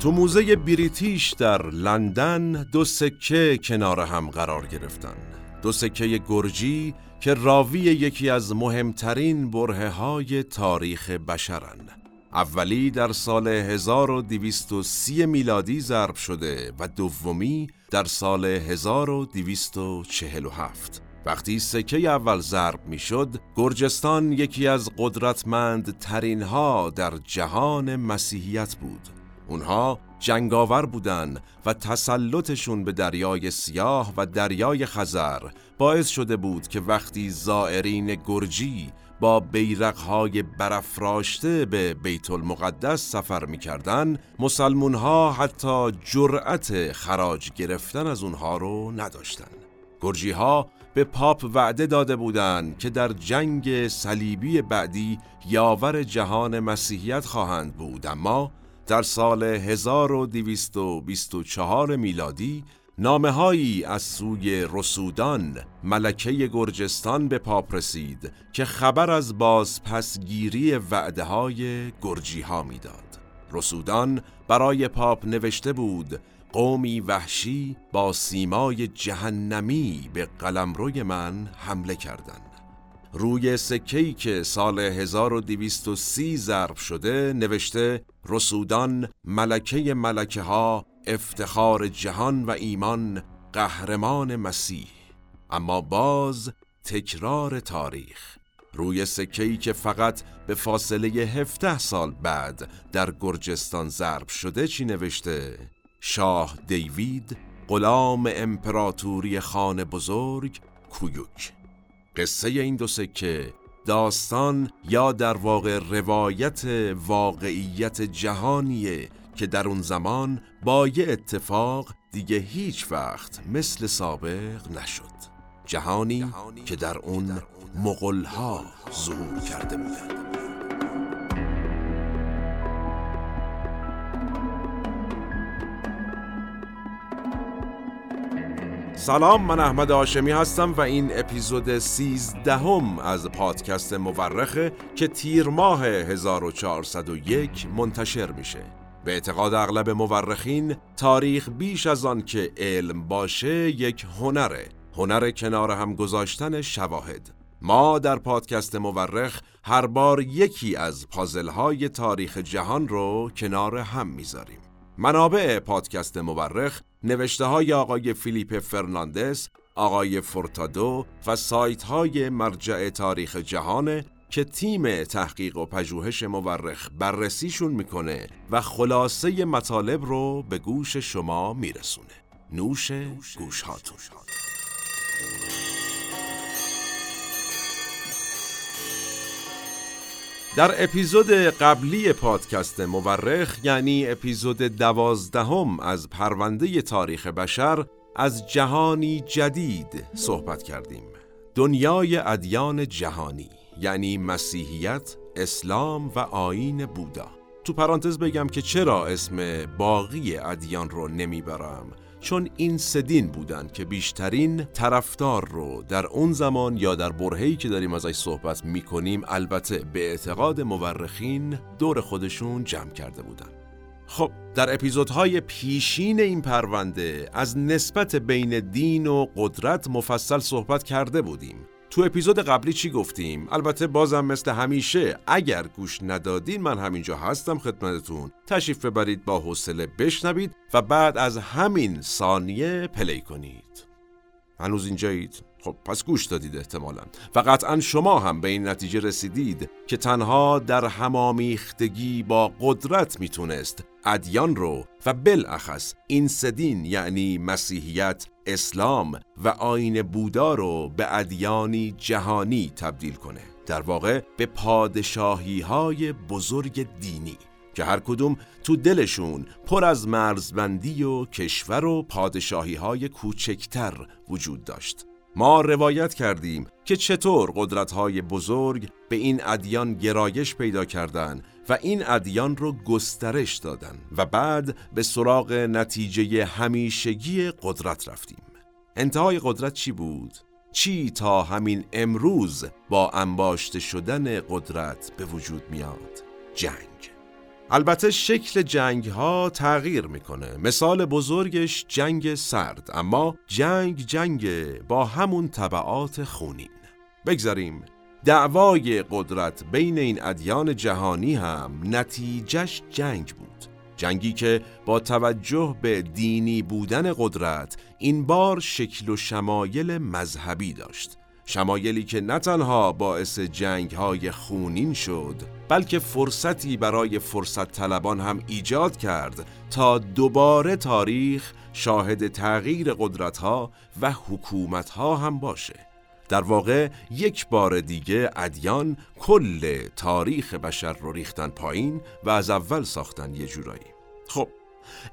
تو موزه بریتیش در لندن دو سکه کنار هم قرار گرفتن. دو سکه گرجی که راوی یکی از مهمترین بره های تاریخ بشرن. اولی در سال 1230 میلادی ضرب شده و دومی در سال 1247 وقتی سکه اول ضرب می‌شد گرجستان یکی از قدرتمند ترین ها در جهان مسیحیت بود. اونها جنگاور بودند و تسلطشون به دریای سیاه و دریای خزر باعث شده بود که وقتی زائرین گرجی با بیرقهای برافراشته به بیت المقدس سفر می‌کردن مسلمون ها حتی جرأت خراج گرفتن از اونها رو نداشتن. گرجی ها به پاپ وعده داده بودند که در جنگ صلیبی بعدی یاور جهان مسیحیت خواهند بود اما در سال 1224 میلادی نامه هایی از سوی رسودان ملکه گرجستان به پاپ رسید که خبر از بازپسگیری وعده های گرجی ها می‌داد. رسودان برای پاپ نوشته بود قومی وحشی با سیمای جهنمی به قلمروی من حمله کردند. روی سکهی که سال 1230 ضرب شده نوشته رسودان ملکه ملکه ها افتخار جهان و ایمان قهرمان مسیح. اما باز تکرار تاریخ. روی سکهی که فقط به فاصله هفته سال بعد در گرجستان ضرب شده چی نوشته؟ شاه دیوید غلام امپراتوری خان بزرگ کویوک قصه این دو سکه داستان یا در واقع روایت واقعیت جهانیه که در اون زمان با یه اتفاق دیگه هیچ وقت مثل سابق نشد. جهانی, که در اون مغلها ظهور کرده بودند سلام من احمد آشمی هستم و این اپیزود سیزدهم از پادکست مورخه که تیر ماه 1401 منتشر میشه. به اعتقاد اغلب مورخین تاریخ بیش از آن که علم باشه یک هنره هنر کنار هم گذاشتن شواهد. ما در پادکست مورخ هر بار یکی از پازل های تاریخ جهان رو کنار هم می‌ذاریم. منابع پادکست مورخ نوشته های آقای فیلیپ فرناندس، آقای فورتادو و سایت های مرجع تاریخ جهانه که تیم تحقیق و پژوهش مورخ بررسیشون می‌کنه و خلاصه مطالب رو به گوش شما میرسونه. نوش گوش هاتون. در اپیزود قبلی پادکست مورخ یعنی اپیزود دوازدهم از پرونده تاریخ بشر از جهانی جدید صحبت کردیم. دنیای ادیان جهانی یعنی مسیحیت، اسلام و آین بودا. تو پرانتز بگم که چرا اسم باقی ادیان رو نمی‌برم. چون این سدین بودن که بیشترین طرفدار رو در اون زمان یا در برهه‌ای که داریم ازش صحبت می‌کنیم البته به اعتقاد مورخین دور خودشون جمع کرده بودن خب در اپیزودهای پیشین این پرونده از نسبت بین دین و قدرت مفصل صحبت کرده بودیم. تو اپیزود قبلی چی گفتیم؟ البته بازم مثل همیشه اگر گوش ندادین من همینجا هستم خدمتتون تشریف ببرید با حوصله بشنوید و بعد از همین ثانیه پلی کنید هنوز اینجایید؟ خب پس گوش دادید احتمالا. و قطعا شما هم به این نتیجه رسیدید که تنها در همامیختگی با قدرت می‌تونست ادیان رو و بالاخص این سدین یعنی مسیحیت اسلام و آین بودا رو به ادیانی جهانی تبدیل کنه. در واقع به پادشاهی های بزرگ دینی که هر کدوم تو دلشون پر از مرزبندی و کشور و پادشاهی های کوچکتر وجود داشت. ما روایت کردیم که چطور قدرت‌های بزرگ به این ادیان گرایش پیدا کردند و این ادیان رو گسترش دادن و بعد به سراغ نتیجه همیشگی قدرت رفتیم انتهای قدرت چی بود؟ چی تا همین امروز با انباشته شدن قدرت به وجود میاد؟ جنگ البته شکل جنگ ها تغییر می‌کنه. مثال بزرگش جنگ سرد اما جنگ جنگ با همون طبعات خونین. بگذاریم دعوای قدرت بین این ادیان جهانی هم نتیجهش جنگ بود. جنگی که با توجه به دینی بودن قدرت این بار شکل و شمایل مذهبی داشت. شمایلی که نه تنها باعث جنگ های خونین شد بلکه فرصتی برای فرصت طلبان هم ایجاد کرد تا دوباره تاریخ شاهد تغییر قدرت ها و حکومت ها هم باشه. در واقع یک بار دیگه ادیان کل تاریخ بشر رو ریختن پایین و از اول ساختن یه جورایی. خب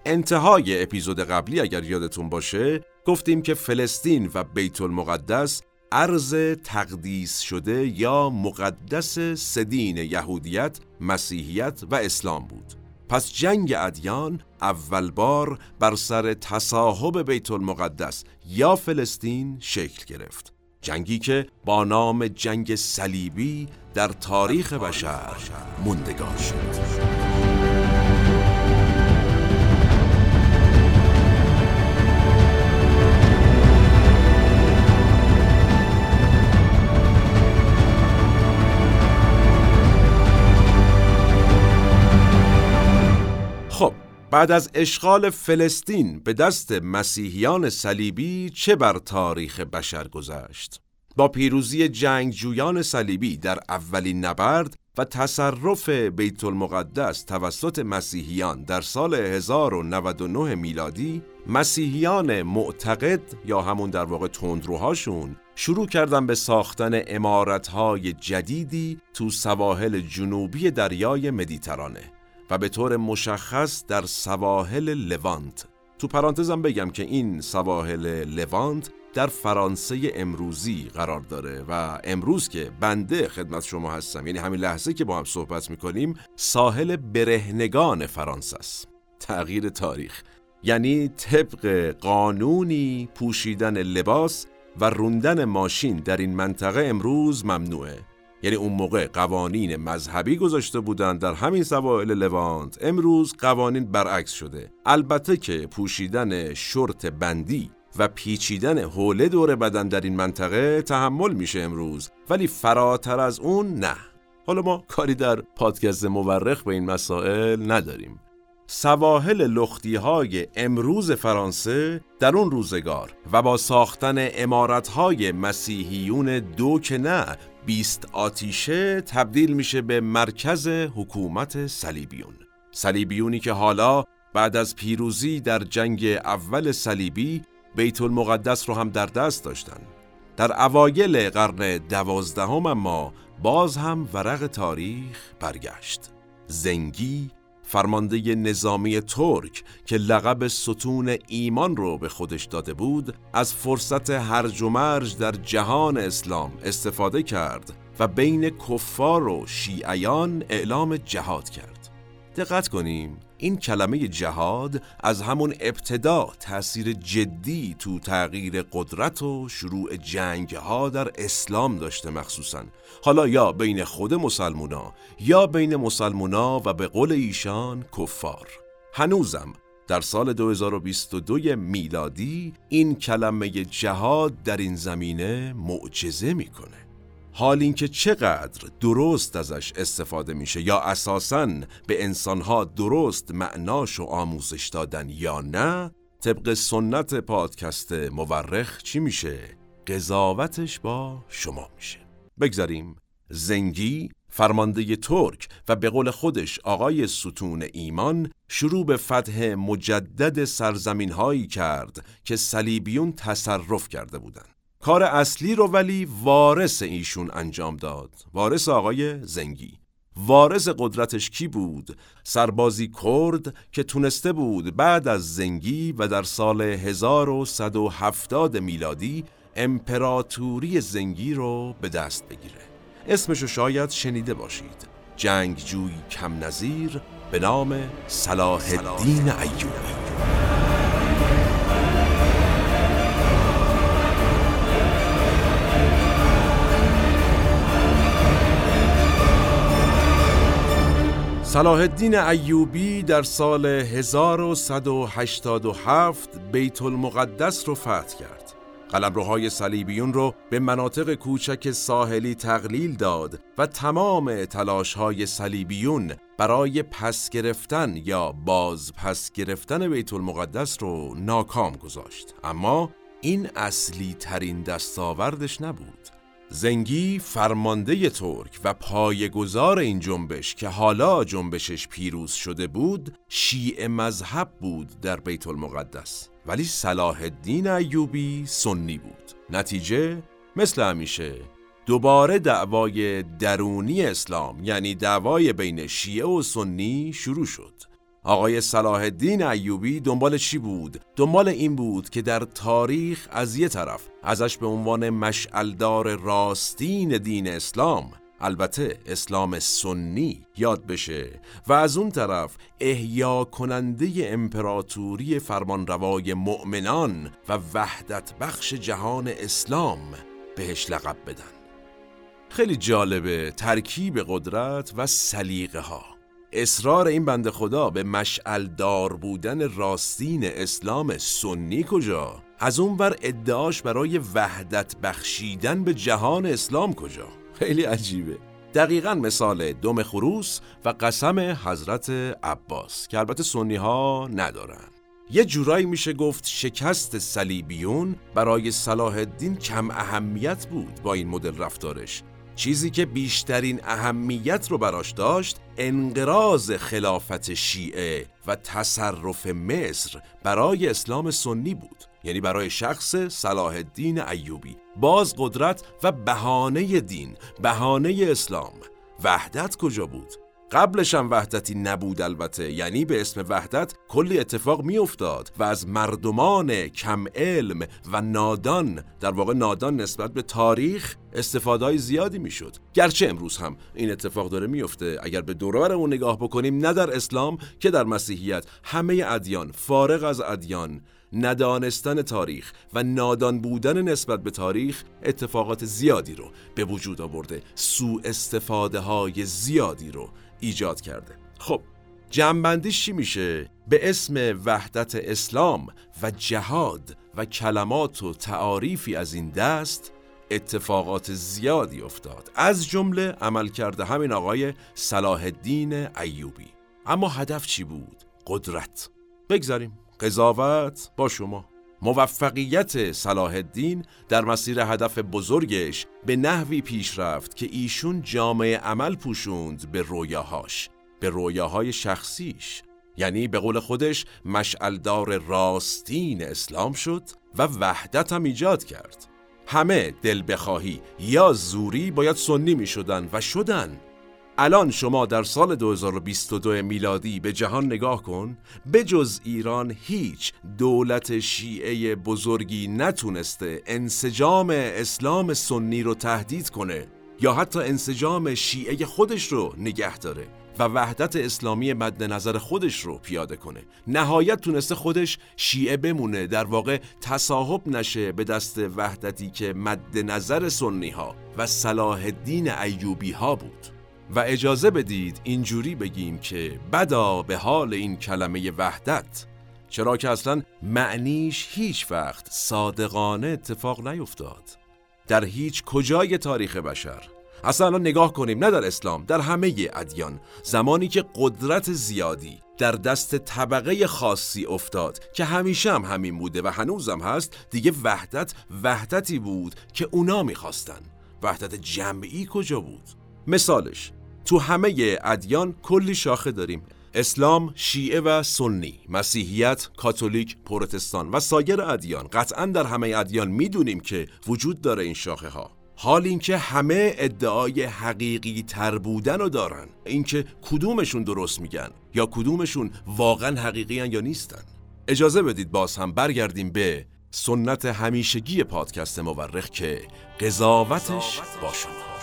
انتهای اپیزود قبلی اگر یادتون باشه گفتیم که فلسطین و بیت المقدس ارز تقدیس شده یا مقدس سدین یهودیت، مسیحیت و اسلام بود. پس جنگ ادیان اول بار بر سر تصاحب بیت المقدس یا فلسطین شکل گرفت. جنگی که با نام جنگ صلیبی در تاریخ بشر موندگار شد. خب بعد از اشغال فلسطین به دست مسیحیان صلیبی چه بر تاریخ بشر گذشت؟ با پیروزی جنگجویان صلیبی در اولین نبرد و تصرف بیت المقدس توسط مسیحیان در سال 1099 میلادی مسیحیان معتقد یا همون در واقع تندروهاشون شروع کردن به ساختن امارتهای جدیدی تو سواحل جنوبی دریای مدیترانه و به طور مشخص در سواحل لوانت. تو پرانتزم بگم که این سواحل لوانت در فرانسه امروزی قرار داره و امروز که بنده خدمت شما هستم یعنی همین لحظه که با هم صحبت می‌کنیم ساحل برهنگان فرانسه است. تغییر تاریخ. یعنی طبق قانونی پوشیدن لباس و روندن ماشین در این منطقه امروز ممنوعه. یعنی اون موقع قوانین مذهبی گذاشته بودند در همین سواحل لوانت. امروز قوانین برعکس شده. البته که پوشیدن شرط بندی و پیچیدن حوله دور بدن در این منطقه تحمل میشه امروز. ولی فراتر از اون نه. حالا ما کاری در پادکست مورخ به این مسائل نداریم. سواحل لختی های امروز فرانسه در اون روزگار و با ساختن امارت های مسیحیون دو که نه بیست آتیشه تبدیل میشه به مرکز حکومت صلیبیون. صلیبیونی که حالا بعد از پیروزی در جنگ اول صلیبی بیت المقدس رو هم در دست داشتن. در اوایل قرن دوازدهم اما باز هم ورق تاریخ برگشت. زنگی فرمانده نظامی ترک که لقب ستون ایمان رو به خودش داده بود از فرصت هرج و مرج در جهان اسلام استفاده کرد و بین کفار و شیعیان اعلام جهاد کرد. دقت کنیم. این کلمه جهاد از همون ابتدا تأثیر جدی تو تغییر قدرت و شروع جنگ ها در اسلام داشته مخصوصا. حالا یا بین خود مسلمونا یا بین مسلمونا و به قول ایشان کفار. هنوزم در سال 2022 میلادی این کلمه جهاد در این زمینه معجزه می‌کنه. حال اینکه چقدر درست ازش استفاده میشه یا اساساً به انسانها درست معناش و آموزش دادن یا نه طبق سنت پادکست مورخ چی میشه؟ قضاوتش با شما میشه بگذاریم زنگی فرمانده ترک و به قول خودش آقای ستون ایمان شروع به فتح مجدد سرزمین هایی کرد که صلیبیون تصرف کرده بودند. کار اصلی رو ولی وارث ایشون انجام داد. وارث آقای زنگی. وارث قدرتش کی بود؟ سربازی کرد که تونسته بود بعد از زنگی و در سال 1170 میلادی امپراتوری زنگی رو به دست بگیره. اسمشو شاید شنیده باشید. جنگجوی کم نظیر به نام صلاح الدین ایوبی. صلاح الدین ایوبی در سال 1187 بیت المقدس رو فتح کرد. قلمروهای صلیبیون رو به مناطق کوچک ساحلی تقلیل داد و تمام تلاشهای صلیبیون برای پس گرفتن یا باز پس گرفتن بیت المقدس رو ناکام گذاشت. اما این اصلی ترین دستاوردش نبود. زنگی فرمانده ترک و پایگزار این جنبش که حالا جنبشش پیروز شده بود شیعه مذهب بود در بیت المقدس. ولی صلاح الدین ایوبی سنی بود. نتیجه مثل همیشه دوباره دعوای درونی اسلام یعنی دعوای بین شیعه و سنی شروع شد. آقای صلاح الدین ایوبی دنبال چی بود؟ دنبال این بود که در تاریخ از یه طرف ازش به عنوان مشعلدار راستین دین اسلام البته اسلام سنی یاد بشه و از اون طرف احیا کننده امپراتوری فرمانروای مؤمنان و وحدت بخش جهان اسلام بهش لقب بدن خیلی جالبه ترکیب قدرت و سلیقه ها اصرار این بند خدا به مشعل دار بودن راستین اسلام سنی کجا؟ از اون ور ادعاش برای وحدت بخشیدن به جهان اسلام کجا؟ خیلی عجیبه دقیقا مثال دم خروس و قسم حضرت عباس که البته سنی ها ندارن یه جورایی میشه گفت شکست صلیبیون برای صلاح الدین کم اهمیت بود با این مدل رفتارش چیزی که بیشترین اهمیت رو براش داشت انقراض خلافت شیعه و تصرف مصر برای اسلام سنی بود. یعنی برای شخص صلاح الدین ایوبی. باز قدرت و بهانه دین بهانه اسلام. وحدت کجا بود؟ قبلش هم وحدتی نبود البته. یعنی به اسم وحدت کلی اتفاق میافتاد و از مردمان کم علم و نادان در واقع نادان نسبت به تاریخ استفاده زیادی می‌شد. گرچه امروز هم این اتفاق داره میفته اگر به دورورمون نگاه بکنیم نه در اسلام که در مسیحیت همه ادیان فارغ از ادیان ندانستن تاریخ و نادان بودن نسبت به تاریخ اتفاقات زیادی رو به وجود آورده. سوء استفاده های زیادی رو ایجاد کرده. خب جنبندیش چی میشه؟ به اسم وحدت اسلام و جهاد و کلمات و تعاریفی از این دست اتفاقات زیادی افتاد. از جمله عمل کرده همین آقای صلاح الدین ایوبی. اما هدف چی بود؟ قدرت. بگذاریم. قضاوت با شما. موفقیت صلاح الدین در مسیر هدف بزرگش به نحوی پیش رفت که ایشون جامعه عمل پوشوند به رویاهاش به رویاهای شخصیش. یعنی به قول خودش مشعلدار راستین اسلام شد و وحدت هم ایجاد کرد. همه دل بخواهی یا زوری باید سنی می شدن و شدن. الان شما در سال 2022 میلادی به جهان نگاه کن به جز ایران هیچ دولت شیعه بزرگی نتونسته انسجام اسلام سنی رو تهدید کنه یا حتی انسجام شیعه خودش رو نگه داره و وحدت اسلامی مد نظر خودش رو پیاده کنه. نهایت تونسته خودش شیعه بمونه در واقع تصاحب نشه به دست وحدتی که مد نظر سنی ها و صلاح الدین ایوبی ها بود. و اجازه بدید اینجوری بگیم که بدا به حال این کلمه وحدت چرا که اصلا معنیش هیچ وقت صادقانه اتفاق نیفتاد. در هیچ کجای تاریخ بشر. اصلا نگاه کنیم نه در اسلام در همه ادیان. زمانی که قدرت زیادی در دست طبقه خاصی افتاد که همیشه هم همین بوده و هنوزم هست دیگه وحدت وحدتی بود که اونا می‌خواستن. وحدت جمعی کجا بود؟ مثالش تو همه ادیان کلی شاخه داریم. اسلام، شیعه و سنی، مسیحیت، کاتولیک، پروتستان و سایر ادیان. قطعا در همه ادیان می‌دونیم که وجود داره این شاخه ها حال اینکه همه ادعای حقیقی تر بودن رو دارن. اینکه کدومشون درست میگن یا کدومشون واقعا حقیقی یا نیستن. اجازه بدید باز هم برگردیم به سنت همیشگی پادکست مورخ که قضاوتش با شما.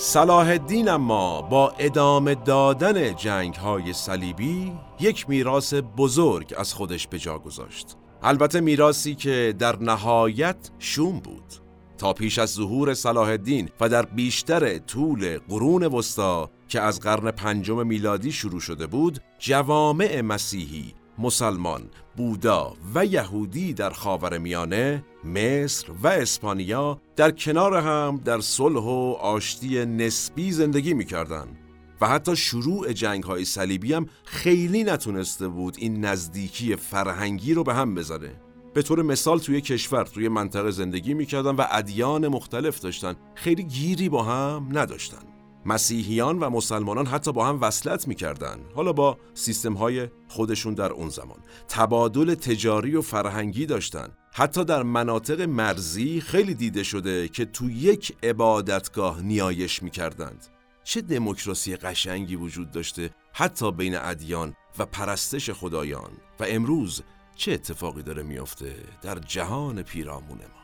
صلاح الدین اما با ادامه دادن جنگ های صلیبی یک میراث بزرگ از خودش به جا گذاشت. البته میراسی که در نهایت شوم بود. تا پیش از ظهور صلاح الدین و در بیشتر طول قرون وسطا که از قرن پنجم میلادی شروع شده بود جوامع مسیحی مسلمان، بودا و یهودی در خاور میانه، مصر و اسپانیا در کنار هم در صلح و آشتی نسبی زندگی می‌کردند. و حتی شروع جنگ های صلیبی هم خیلی نتونسته بود این نزدیکی فرهنگی رو به هم بزنه به طور مثال توی کشور توی منطقه زندگی می‌کردن و ادیان مختلف داشتن خیلی گیری با هم نداشتن مسیحیان و مسلمانان حتی با هم وصلت می‌کردن. حالا با سیستم های خودشون در اون زمان. تبادل تجاری و فرهنگی داشتن. حتی در مناطق مرزی خیلی دیده شده که تو یک عبادتگاه نیایش می‌کردند. چه دموکراسی قشنگی وجود داشته حتی بین ادیان و پرستش خدایان. و امروز چه اتفاقی داره میافته در جهان پیرامون ما؟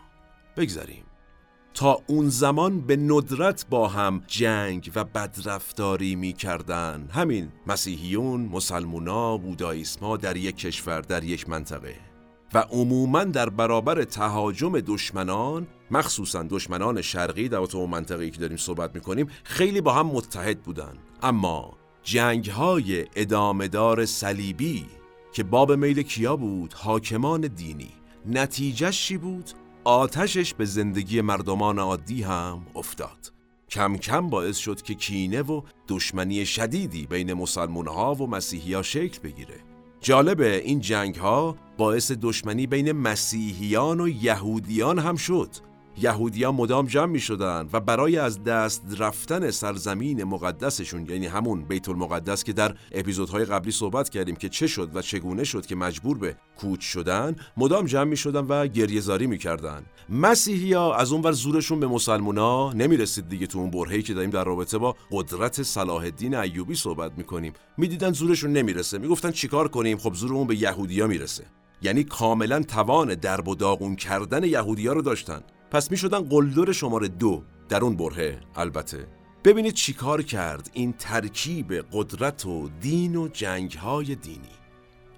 بگذاریم تا اون زمان به ندرت با هم جنگ و بدرفتاری می‌کردن همین مسیحیون، مسلمونا، بودایسما در یک کشور در یک منطقه. و عموما در برابر تهاجم دشمنان مخصوصا دشمنان شرقی در تو منطقه‌ای که داریم صحبت می‌کنیم خیلی با هم متحد بودن اما جنگ های ادامهدار صلیبی که باب میل کیا بود؟ حاکمان دینی. نتیجهش چی بود؟ آتشش به زندگی مردمان عادی هم افتاد. کم کم باعث شد که کینه و دشمنی شدیدی بین مسلمان ها و مسیحی ها شکل بگیره. جالبه این جنگ ها باعث دشمنی بین مسیحیان و یهودیان هم شد. یهودیان مدام جمع می شدن و برای از دست رفتن سرزمین مقدسشون یعنی همون بیت المقدس که در اپیزودهای قبلی صحبت کردیم که چه شد و چگونه شد که مجبور به کوچ شدن مدام جمع می شدن و گریهزاری می کردن مسیحی ها از اونور زورشون به مسلمونا نمی رسید دیگه تو اون برهی که داریم در رابطه با قدرت صلاح الدین ایوبی صحبت می کنیم می‌دیدن زورشون نمی‌رسه. می‌گفتن چیکار کنیم؟ خب زورمون به یهودیا می‌رسه. یعنی کاملا توان درب و داغون کردن یهودیا رو داشتن. پس می شدن قلدر شماره دو در اون برهه البته. ببینید چیکار کرد این ترکیب قدرت و دین و جنگ های دینی.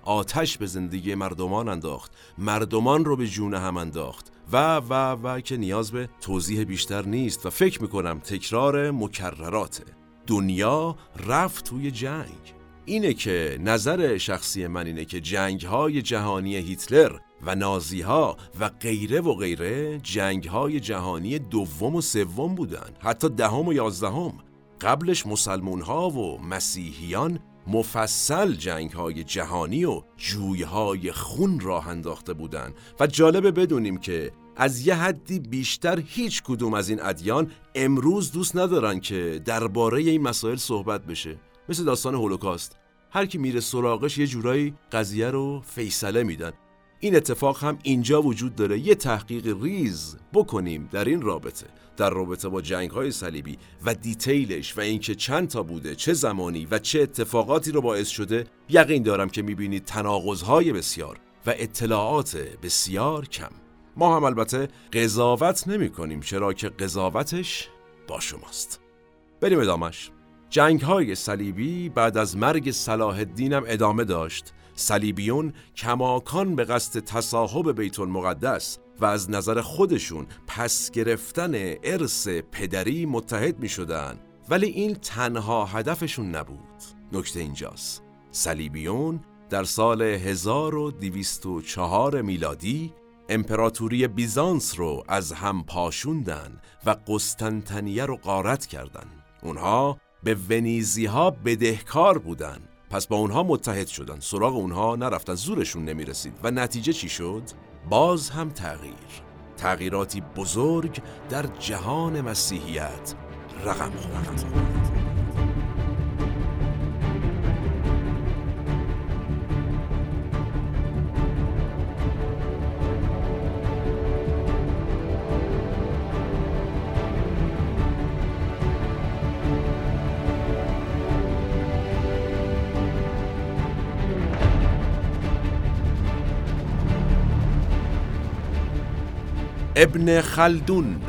آتش به زندگی مردمان انداخت مردمان رو به جون هم انداخت. و و و که نیاز به توضیح بیشتر نیست و فکر می‌کنم تکرار مکرراته دنیا رفت توی جنگ. اینه که نظر شخصی من اینه که جنگ های جهانی هیتلر و نازی ها و غیره و غیره جنگ های جهانی دوم و سوم بودن. حتی دهم و یازدهم. قبلش مسلمون ها و مسیحیان مفصل جنگ های جهانی و جوی های خون راه انداخته بودند و جالبه بدونیم که از یه حدی بیشتر هیچ کدوم از این ادیان امروز دوست ندارن که درباره این مسائل صحبت بشه. مثل داستان هولوکاست. هر کی میره سراغش یه جورایی قضیه رو فیصله میدن. این اتفاق هم اینجا وجود داره. یه تحقیق ریز بکنیم در این رابطه. در رابطه با جنگ های صلیبی و دیتیلش و اینکه چند تا بوده چه زمانی و چه اتفاقاتی رو باعث شده یقین دارم که می‌بینید تناقضهای بسیار و اطلاعات بسیار کم. ما هم البته قضاوت نمی کنیم چرا که قضاوتش با شماست. بریم ادامش جنگ های صلیبی بعد از مرگ صلاح الدین هم ادامه داشت. صلیبیون کماکان به قصد تصاحب بیت المقدس و از نظر خودشون پس گرفتن ارث پدری متحد می شدن ولی این تنها هدفشون نبود. نکته اینجاست. صلیبیون در سال 1204 میلادی امپراتوری بیزانس رو از هم پاشوندن و قسطنطنیه رو غارت کردند. اونها به ونیزی ها بدهکار بودن. پس با اونها متحد شدن. سراغ اونها نرفتن. زورشون نمی‌رسید. و نتیجه چی شد؟ باز هم تغییر. تغییراتی بزرگ در جهان مسیحیت رقم خورد. ابن خلدون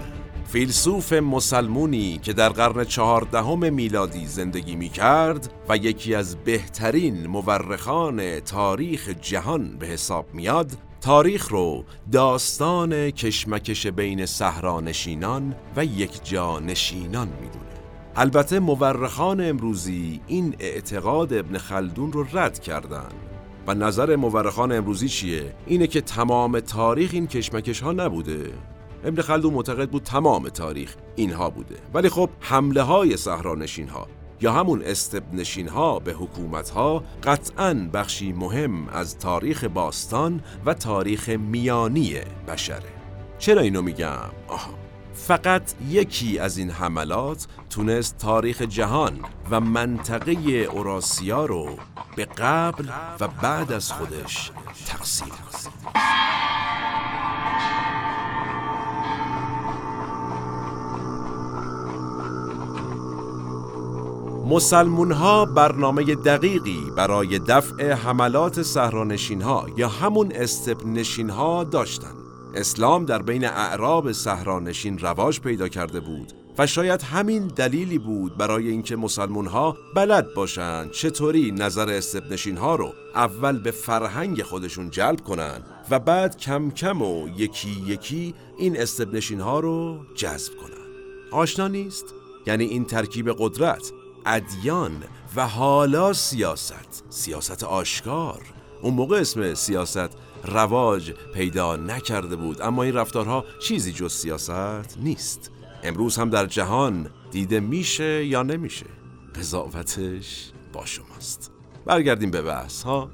فیلسوف مسلمونی که در قرن چهاردهم میلادی زندگی می کرد و یکی از بهترین مورخان تاریخ جهان به حساب میاد تاریخ رو داستان کشمکش بین صحرانشینان و یک جانشینان می‌دونه. البته مورخان امروزی این اعتقاد ابن خلدون رو رد کردن. و نظر مورخان امروزی چیه؟ اینه که تمام تاریخ این کشمکش ها نبوده ابن خلدون معتقد بود تمام تاریخ اینها بوده ولی خب حمله های صحرانشین ها یا همون استبنشین ها به حکومت ها قطعا بخشی مهم از تاریخ باستان و تاریخ میانی بشره چرا اینو میگم؟ آها فقط یکی از این حملات تونست تاریخ جهان و منطقه اوراسیا رو به قبل و بعد از خودش تقسیم مسلمون ها برنامه دقیقی برای دفع حملات صحرانشین ها یا همون استبنشین ها داشتند. اسلام در بین اعراب صحرانشین رواج پیدا کرده بود و شاید همین دلیلی بود برای اینکه مسلمون ها بلد باشند چطوری نظر استبنشین ها رو اول به فرهنگ خودشون جلب کنند و بعد کم کم و یکی یکی این استبنشین ها رو جذب کنند. آشنا نیست؟ یعنی این ترکیب قدرت ادیان و حالا سیاست سیاست آشکار اون موقع اسم سیاست رواج پیدا نکرده بود. اما این رفتارها چیزی جز سیاست نیست. امروز هم در جهان دیده میشه یا نمیشه؟ قضاوتش با شماست. برگردیم به بحث ها؟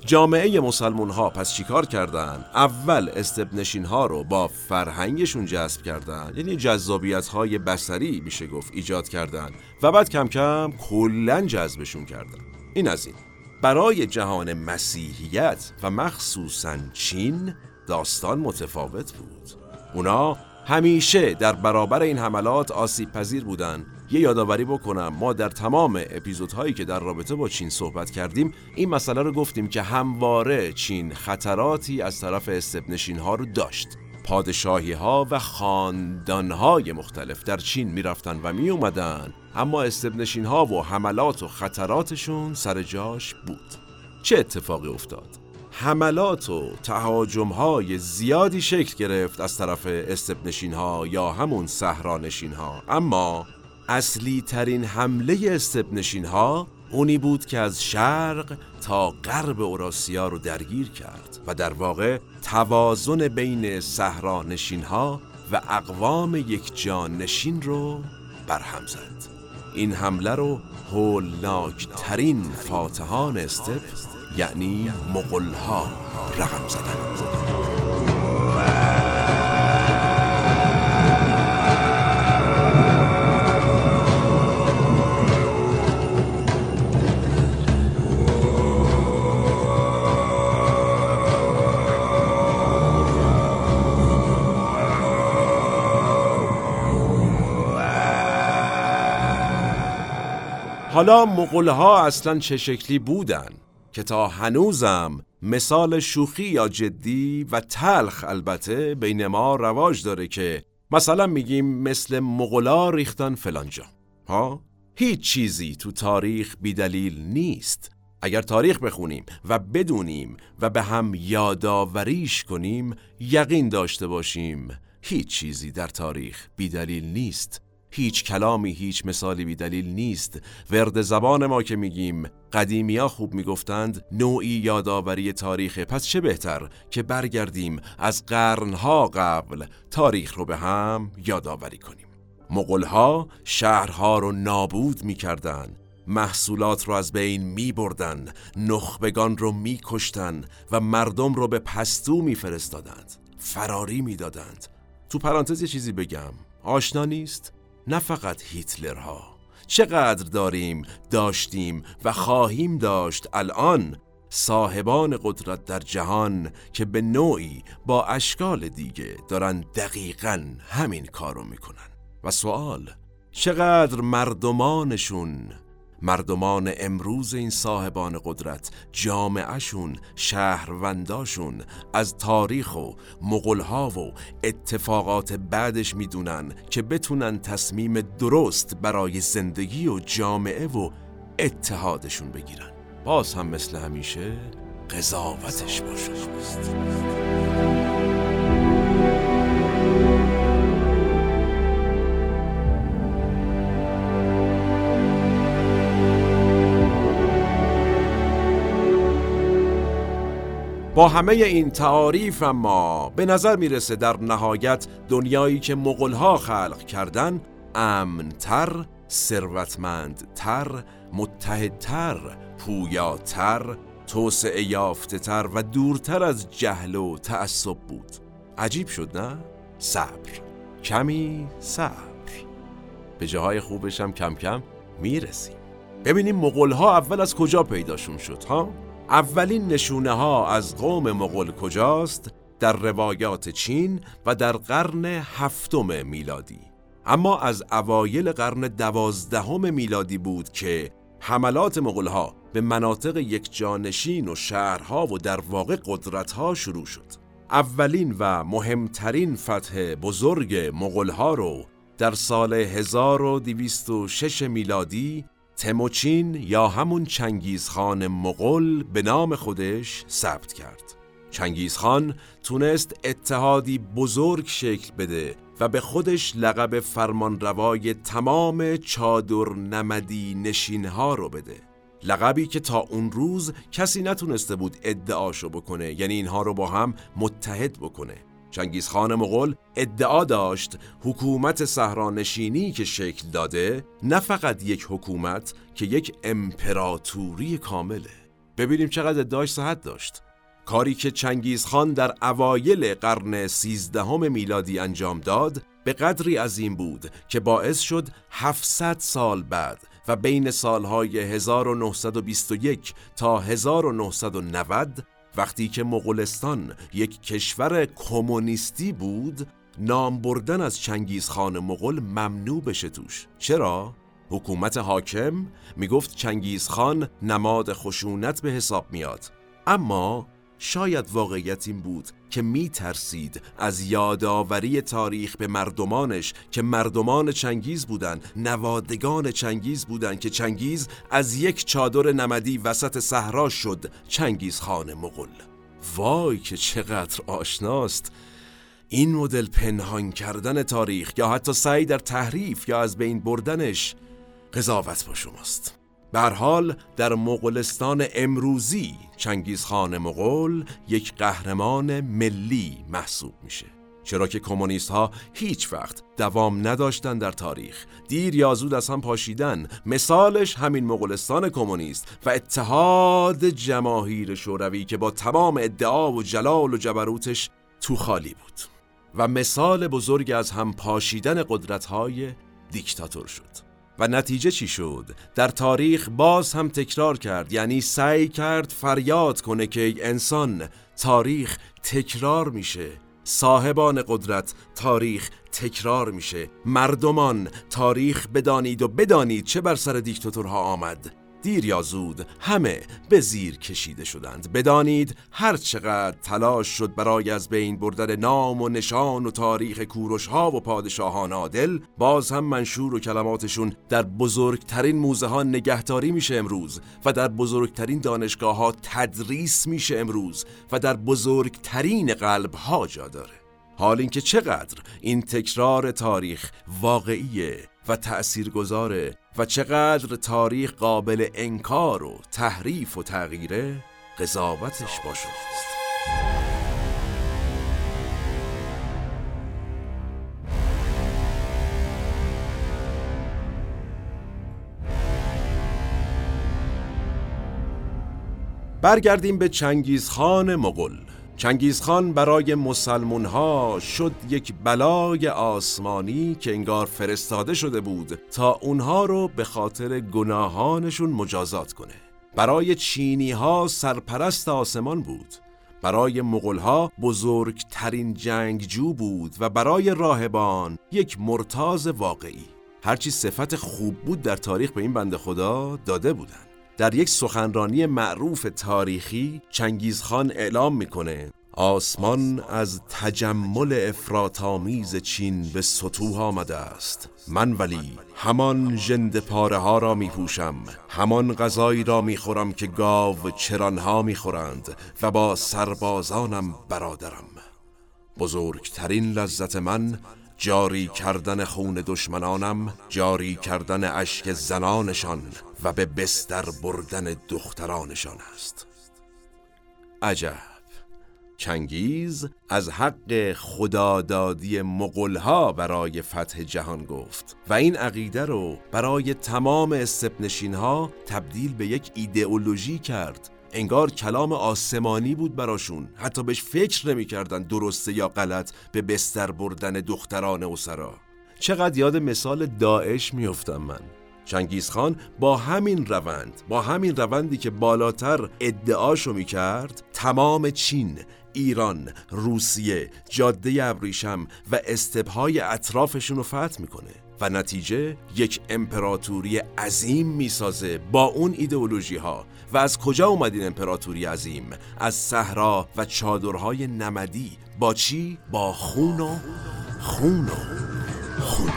جامعه مسلمون ها پس چیکار کردن؟ اول استبنشین ها رو با فرهنگشون جذب کردن. یعنی جذابیت های بسری میشه گفت ایجاد کردن. و بعد کم کم کلا جذبشون کردن. این از این. برای جهان مسیحیت و مخصوصا چین داستان متفاوت بود. اونا همیشه در برابر این حملات آسیب پذیر بودن یه یادآوری بکنم ما در تمام اپیزودهایی که در رابطه با چین صحبت کردیم این مسئله رو گفتیم که همواره چین خطراتی از طرف استبنشین ها رو داشت. پادشاهی ها و خاندان های مختلف در چین می‌رفتن و می اومدن اما استبنشین ها و حملات و خطراتشون سر جاش بود. چه اتفاقی افتاد؟ حملات و تهاجم های زیادی شکل گرفت از طرف استبنشین ها یا همون صحرانشین ها اما اصلی ترین حمله استبنشین ها اونی بود که از شرق تا غرب اوراسیا رو درگیر کرد و در واقع توازن بین صحرانشین ها و اقوام یک جانشین رو برهم زد. این حمله رو هولناک ترین فاتحان استب یعنی مغلها رقم زدن. حالا مغلها اصلا چه شکلی بودن؟ که تا هنوزم مثال شوخی یا جدی و تلخ البته بین ما رواج داره که مثلا میگیم مثل مغلا ریختن فلانجا ها؟ هیچ چیزی تو تاریخ بیدلیل نیست. اگر تاریخ بخونیم و بدونیم و به هم یادآوریش کنیم یقین داشته باشیم هیچ چیزی در تاریخ بیدلیل نیست. هیچ کلامی هیچ مثالی بی دلیل نیست. ورد زبان ما که میگیم قدیمیا خوب می‌گفتند نوعی یادآوری تاریخه پس چه بهتر که برگردیم از قرنها قبل تاریخ رو به هم یادآوری کنیم. مغلها شهرها رو نابود می‌کردن. محصولات رو از بین می بردن نخبگان رو می کشتن و مردم رو به پستو می فرستادند فراری می دادند تو پرانتز یه چیزی بگم. آشنا نیست؟ نه فقط هیتلرها. چقدر داریم داشتیم و خواهیم داشت الان صاحبان قدرت در جهان که به نوعی با اشکال دیگه دارن دقیقا همین کارو می‌کنن. و سوال چقدر مردمانشون مردمان امروز این صاحبان قدرت جامعهشون شهرونداشون از تاریخ و مغلها و اتفاقات بعدش می‌دونن که بتونن تصمیم درست برای زندگی و جامعه و اتحادشون بگیرن. باز هم مثل همیشه قضاوتش باشه با همه این تعاریف اما به نظر می‌رسه در نهایت دنیایی که مغلها خلق کردن امنتر، ثروتمندتر، متحدتر، پویاتر، توسعه یافته تر و دورتر از جهل و تعصب بود عجیب شد نه؟ صبر کمی صبر به جاهای خوبش هم کم کم می‌رسیم ببینیم مغول ها اول از کجا پیداشون شد ها؟ اولین نشونه ها از قوم مغول کجاست؟ در روایات چین و در قرن هفتم میلادی اما از اوایل قرن دوازدهم میلادی بود که حملات مغولها به مناطق یک جانشین و شهرها و در واقع قدرتها شروع شد اولین و مهمترین فتح بزرگ مغولها رو در سال 1206 میلادی تموچین یا همون چنگیزخان مغول به نام خودش ثبت کرد. چنگیزخان تونست اتحادی بزرگ شکل بده و به خودش لقب فرمانروای تمام چادر نمدی نشینها رو بده. لقبی که تا اون روز کسی نتونسته بود ادعاشو بکنه یعنی اینها رو با هم متحد بکنه چنگیز خان مغول ادعا داشت حکومت صحرانشینی که شکل داده نه فقط یک حکومت که یک امپراتوری کامله. ببینیم چقدر ادعاش صحت داشت. کاری که چنگیز خان در اوایل قرن سیزدهم میلادی انجام داد به قدری عظیم بود که باعث شد 700 سال بعد و بین سالهای 1921 تا 1990 وقتی که مغولستان یک کشور کمونیستی بود نام بردن از چنگیز خان مغول ممنوع بشه توش چرا؟ حکومت حاکم می‌گفت چنگیز خان نماد خشونت به حساب میاد اما شاید واقعیت این بود که می ترسید از یادآوری تاریخ به مردمانش که مردمان چنگیز بودند نوادگان چنگیز بودند که چنگیز از یک چادر نمدی وسط صحرا شد چنگیز خان مغل. وای که چقدر آشناست. این مدل پنهان کردن تاریخ یا حتی سعی در تحریف یا از بین بردنش قضاوت با شماست. به حال در مغولستان امروزی چنگیزخان مغول یک قهرمان ملی محسوب میشه. چرا که کمونیست ها هیچ وقت دوام نداشتن در تاریخ. دیر یا زود از هم پاشیدن. مثالش همین مغولستان کمونیست و اتحاد جماهیر شوروی که با تمام ادعا و جلال و جبروتش تو خالی بود. و مثال بزرگ از هم پاشیدن قدرت های دیکتاتور شد. و نتیجه چی شد؟ در تاریخ باز هم تکرار کرد یعنی سعی کرد فریاد کنه که انسان تاریخ تکرار میشه. صاحبان قدرت تاریخ تکرار میشه. مردمان تاریخ بدانید و بدانید چه بر سر دیکتاتورها آمد. دیر یا زود همه به زیر کشیده شدند. بدانید هر چقدر تلاش شد برای از بین بردن نام و نشان و تاریخ کوروش ها و پادشاهان عادل باز هم منشور و کلماتشون در بزرگترین موزه ها نگهداری میشه امروز و در بزرگترین دانشگاه ها تدریس میشه امروز و در بزرگترین قلب ها جا داره. حال اینکه چقدر این تکرار تاریخ واقعیه و تأثیر گذاره و چقدر تاریخ قابل انکار و تحریف و تغییره قضاوتش با برگردیم به چنگیزخان مغل چنگیزخان برای مسلمون ها شد یک بلای آسمانی که انگار فرستاده شده بود تا اونها رو به خاطر گناهانشون مجازات کنه. برای چینی ها سرپرست آسمان بود. برای مغول ها بزرگترین جنگجو بود و برای راهبان یک مرتاز واقعی. هرچی صفت خوب بود در تاریخ به این بنده خدا داده بودن. در یک سخنرانی معروف تاریخی چنگیزخان اعلام می‌کنه آسمان از تجمل افراتامیز چین به سطوح آمده است. من ولی همان جند پاره ها را می پوشم همان غذایی را می خورم که گاو چرانها می خورند و با سربازانم برادرم. بزرگترین لذت من جاری کردن خون دشمنانم جاری کردن اشک زنانشان و به بستر بردن دخترانشان است. عجب. چنگیز از حق خدادادی مغلها برای فتح جهان گفت و این عقیده رو برای تمام استپنشین ها تبدیل به یک ایدئولوژی کرد. انگار کلام آسمانی بود براشون. حتی بهش فکر نمی‌کردن درسته یا غلط به بستر بردن دختران اسرا چقدر یاد مثال داعش میافتم من. چنگیزخان با همین روند با همین روندی که بالاتر ادعاشو می‌کرد تمام چین ایران، روسیه، جاده ابریشم و استبهای اطرافشون رو فتح می‌کنه و نتیجه یک امپراتوری عظیم می‌سازه با اون ایدئولوژی ها و از کجا اومد این امپراتوری عظیم؟ از صحرا و چادرهای نمدی. با چی؟ با خون و خون و خون.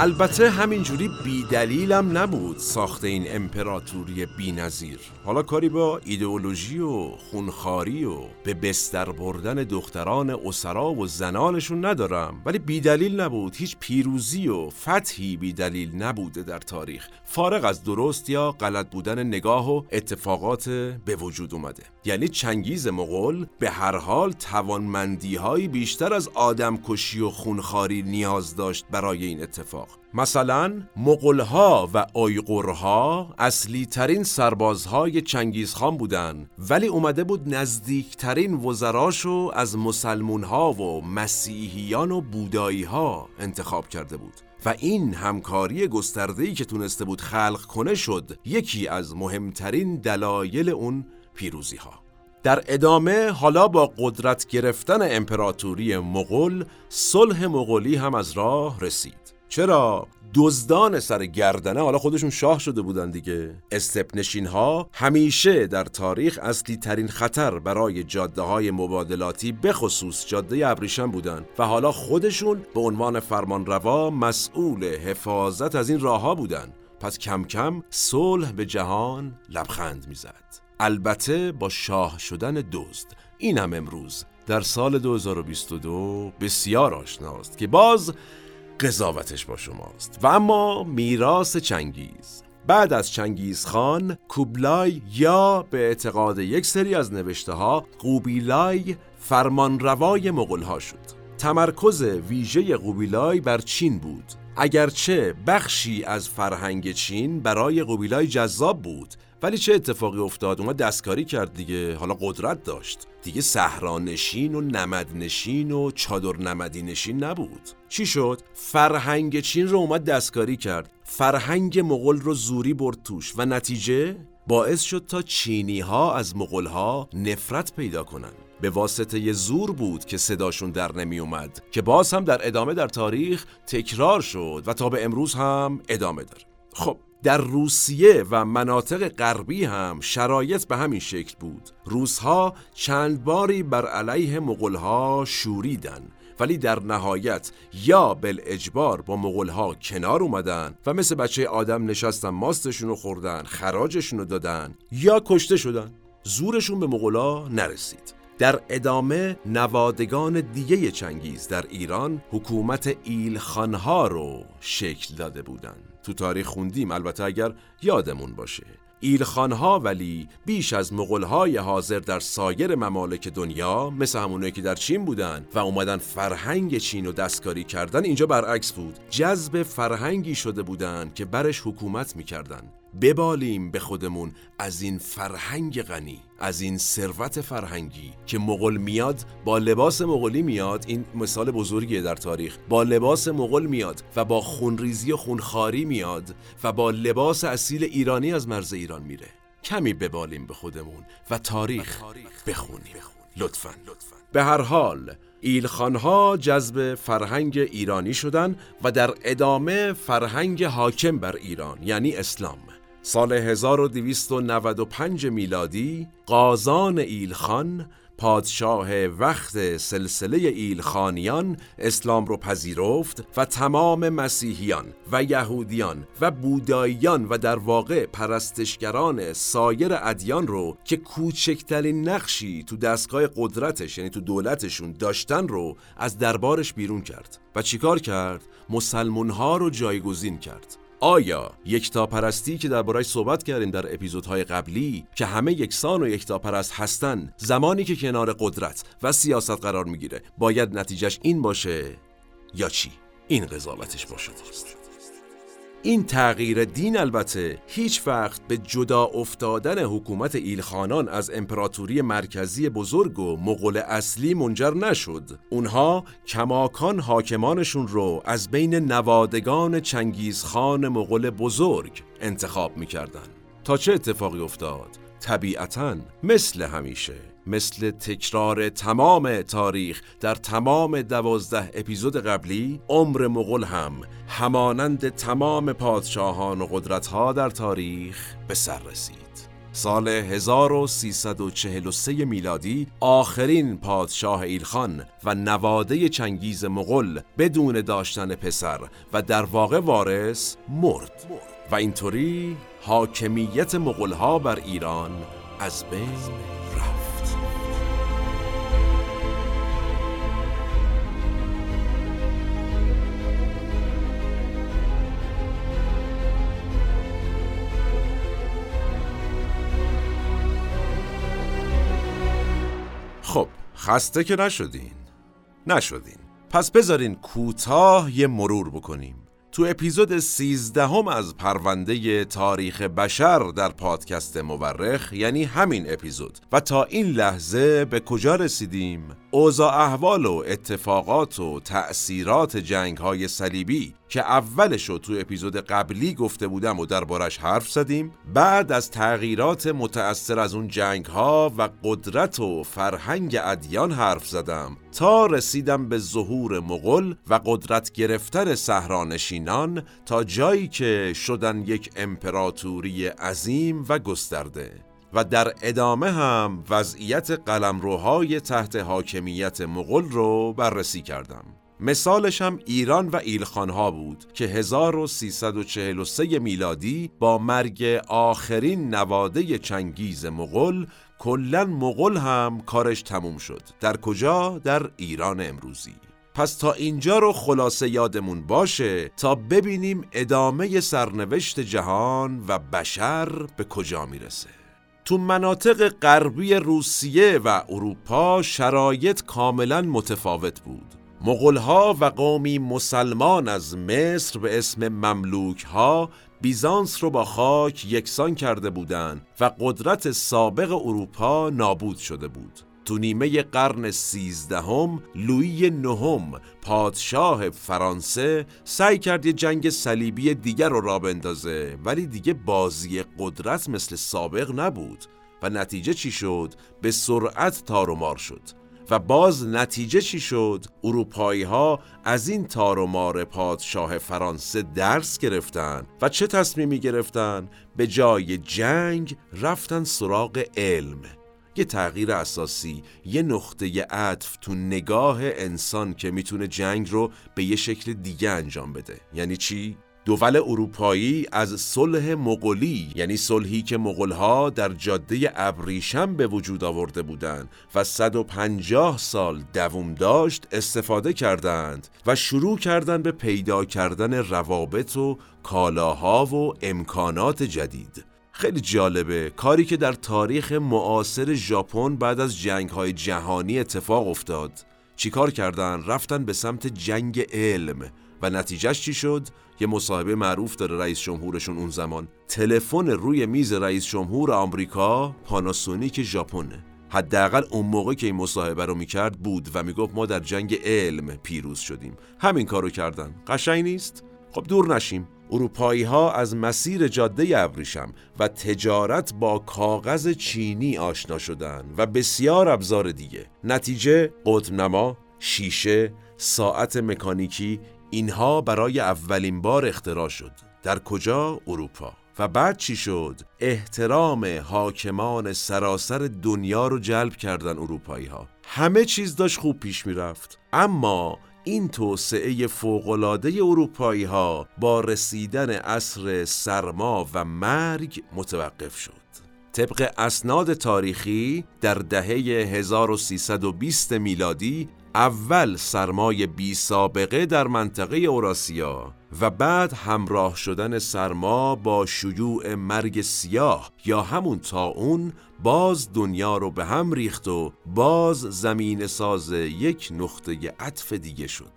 البته همینجوری بیدلیلم نبود ساخت این امپراتوری بینظیر. حالا کاری با ایدئولوژی و خونخاری و به بستر بردن دختران اسرا و زنانشون ندارم. ولی بیدلیل نبود. هیچ پیروزی و فتحی بیدلیل نبوده در تاریخ. فارغ از درست یا غلط بودن نگاه و اتفاقات به وجود اومده. یعنی چنگیز مغول به هر حال توانمندی بیشتر از آدمکشی و خونخاری نیاز داشت برای این اتفاق. مثلا مغلها و آیغورها اصلی ترین سربازهای چنگیزخان بودن ولی اومده بود نزدیکترین وزراشو از مسلمونها و مسیحیان و بودایی ها انتخاب کرده بود. و این همکاری گسترده‌ای که تونسته بود خلق کنه شد یکی از مهمترین دلایل اون پیروزی ها در ادامه حالا با قدرت گرفتن امپراتوری مغول صلح مغولی هم از راه رسید. چرا دزدان سر گردنه؟ حالا خودشون شاه شده بودن دیگه. استپنشین ها همیشه در تاریخ اصلی ترین خطر برای جاده های مبادلاتی بخصوص جاده ابریشم بودن و حالا خودشون به عنوان فرمانروا مسئول حفاظت از این راه ها بودن. پس کم کم صلح به جهان لبخند می‌زد. البته با شاه شدن دزد این هم امروز در سال 2022 بسیار آشناست که باز قضاوتش با شماست. و اما میراث چنگیز. بعد از چنگیز خان کوبلای یا به اعتقاد یک سری از نوشته ها قوبیلای فرمانروای مغول ها شد. تمرکز ویژه قوبیلای بر چین بود. اگرچه بخشی از فرهنگ چین برای قوبیلای جذاب بود ولی چه اتفاقی افتاد؟ اومد دستکاری کرد دیگه. حالا قدرت داشت. دیگه صحرانشین و نمدنشین و چادر نمدی نشین نبود. چی شد؟ فرهنگ چین رو اومد دستکاری کرد. فرهنگ مغول رو زوری برد توش. و نتیجه؟ باعث شد تا چینی ها از مغول ها نفرت پیدا کنن. به واسطه ی زور بود که صداشون در نمی اومد که باز هم در ادامه در تاریخ تکرار شد و تا به امروز هم ادامه داره. خب در روسیه و مناطق غربی هم شرایط به همین شکل بود. روسها چند باری بر علیه مغلها شوریدن ولی در نهایت یا بل اجبار با مغلها کنار اومدن و مثل بچه آدم نشستن ماستشون رو خوردن خراجشون رو دادن یا کشته شدن. زورشون به مغلا نرسید. در ادامه نوادگان دیگه چنگیز در ایران حکومت ایلخانها رو شکل داده بودند. تو تاریخ خوندیم. البته اگر یادمون باشه. ایلخانها ولی بیش از مغلهای حاضر در سایر ممالک دنیا مثل همونه که در چین بودن و اومدن فرهنگ چین رو دستکاری کردن اینجا برعکس بود. جذب فرهنگی شده بودن که برش حکومت می‌کردن. ببالیم به خودمون از این فرهنگ غنی از این ثروت فرهنگی که مغل میاد با لباس مغولی میاد. این مثال بزرگیه در تاریخ. با لباس مغل میاد و با خونریزی و خونخاری میاد و با لباس اصیل ایرانی از مرز ایران میره. کمی ببالیم به خودمون و تاریخ بخونیم. لطفا. به هر حال ایلخانها جذب فرهنگ ایرانی شدند و در ادامه فرهنگ حاکم بر ایران یعنی اسلام. سال 1295 میلادی قازان ایلخان پادشاه وقت سلسله ایلخانیان اسلام رو پذیرفت و تمام مسیحیان و یهودیان و بوداییان و در واقع پرستشگران سایر ادیان رو که کوچکترین نقشی تو دستگاه قدرتش یعنی تو دولتشون داشتن رو از دربارش بیرون کرد و چیکار کرد؟ مسلمون ها رو جایگزین کرد آیا یکتاپرستی که دربارهش صحبت کردیم در اپیزودهای قبلی که همه یکسان و یکتاپرست هستن زمانی که کنار قدرت و سیاست قرار می‌گیره باید نتیجهش این باشه یا چی؟ این قضاوتش باشه این تغییر دین البته هیچ وقت به جدا افتادن حکومت ایلخانان از امپراتوری مرکزی بزرگ و مغول اصلی منجر نشد. اونها کماکان حاکمانشون رو از بین نوادگان چنگیزخان مغول بزرگ انتخاب می‌کردن. تا چه اتفاقی افتاد؟ طبیعتا مثل همیشه مثل تکرار تمام تاریخ در تمام دوازده اپیزود قبلی عمر مغل هم همانند تمام پادشاهان و قدرتها در تاریخ به سر رسید. سال 1343 میلادی آخرین پادشاه ایلخان و نواده چنگیز مغل بدون داشتن پسر و در واقع وارث مرد. و اینطوری حاکمیت مغلها بر ایران از بین رفت. خب خسته که نشدین. نشدین. پس بذارین کوتاه یه مرور بکنیم. تو اپیزود 13 هم از پرونده تاریخ بشر در پادکست مورخ یعنی همین اپیزود. و تا این لحظه به کجا رسیدیم؟ اوضاع احوال و اتفاقات و تأثیرات جنگ های صلیبی که اولش رو تو اپیزود قبلی گفته بودم و دربارش حرف زدیم بعد از تغییرات متأثر از اون جنگ ها و قدرت و فرهنگ ادیان حرف زدم تا رسیدم به ظهور مغل و قدرت گرفتن صحرانشینان تا جایی که شدن یک امپراتوری عظیم و گسترده. و در ادامه هم وضعیت قلمروهای تحت حاکمیت مغل رو بررسی کردم. مثالش هم ایران و ایلخانها بود که 1343 میلادی با مرگ آخرین نواده چنگیز مغل کلا مغل هم کارش تموم شد. در کجا؟ در ایران امروزی. پس تا اینجا رو خلاصه یادمون باشه تا ببینیم ادامه سرنوشت جهان و بشر به کجا می‌رسه. تو مناطق غربی روسیه و اروپا شرایط کاملا متفاوت بود. مغلها و قومی مسلمان از مصر به اسم مملوک ها بیزانس رو با خاک یکسان کرده بودند و قدرت سابق اروپا نابود شده بود. تو نیمه قرن سیزدهم لویی نهم پادشاه فرانسه سعی کرد یه جنگ صلیبی دیگر رو را بندازه ولی دیگه بازی قدرت مثل سابق نبود و نتیجه چی شد؟ به سرعت تارومار شد و باز نتیجه چی شد؟ اروپایی ها از این تارومار پادشاه فرانسه درس گرفتن و چه تصمیمی گرفتن؟ به جای جنگ رفتن سراغ علم یه تغییر اساسی یه نقطه عطف تو نگاه انسان که می‌تونه جنگ رو به یه شکل دیگه انجام بده یعنی چی؟ دول اروپایی از صلح مغولی یعنی صلحی که مغولها در جاده ابریشم به وجود آورده بودند و 150 سال دوم داشت استفاده کردند و شروع کردند به پیدا کردن روابط و کالاها و امکانات جدید خیلی جالبه. کاری که در تاریخ معاصر ژاپن بعد از جنگ های جهانی اتفاق افتاد. چیکار کردن؟ رفتن به سمت جنگ علم. و نتیجهش چی شد؟ یه مصاحبه معروف داره رئیس جمهورشون اون زمان. تلفن روی میز رئیس جمهور آمریکا پاناسونیک ژاپنه. حداقل اون موقع که این مصاحبه رو می‌کرد بود و می‌گفت ما در جنگ علم پیروز شدیم. همین کارو کردن. قشنگ نیست؟ خب دور نشیم. اروپایی ها از مسیر جاده ابریشم و تجارت با کاغذ چینی آشنا شدن و بسیار ابزار دیگه. نتیجه قطب نما، شیشه، ساعت مکانیکی اینها برای اولین بار اختراع شد. در کجا؟ اروپا. و بعد چی شد؟ احترام حاکمان سراسر دنیا رو جلب کردن اروپایی ها همه چیز داشت خوب پیش می‌رفت. اما این توسعه فوقالعاده اروپایی ها با رسیدن عصر سرما و مرگ متوقف شد. طبق اسناد تاریخی در دهه 1320 میلادی اول سرمای بی سابقه در منطقه اوراسیا و بعد همراه شدن سرما با شیوع مرگ سیاه یا همون تا اون باز دنیا رو به هم ریخت و باز زمین ساز یک نقطه عطف دیگه شد.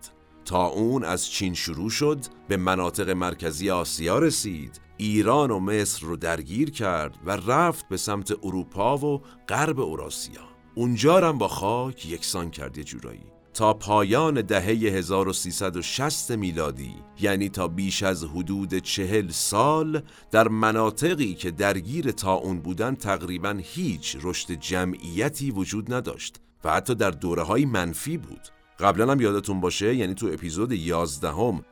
تا اون از چین شروع شد به مناطق مرکزی آسیا رسید. ایران و مصر رو درگیر کرد و رفت به سمت اروپا و غرب اوراسیا. اونجا هم با خاک یکسان کرد یه جورایی. تا پایان دهه 1360 میلادی یعنی تا بیش از حدود چهل سال در مناطقی که درگیر تا اون بودن تقریبا هیچ رشد جمعیتی وجود نداشت و حتی در دوره های منفی بود. قبلا هم یادتون باشه یعنی تو اپیزود 11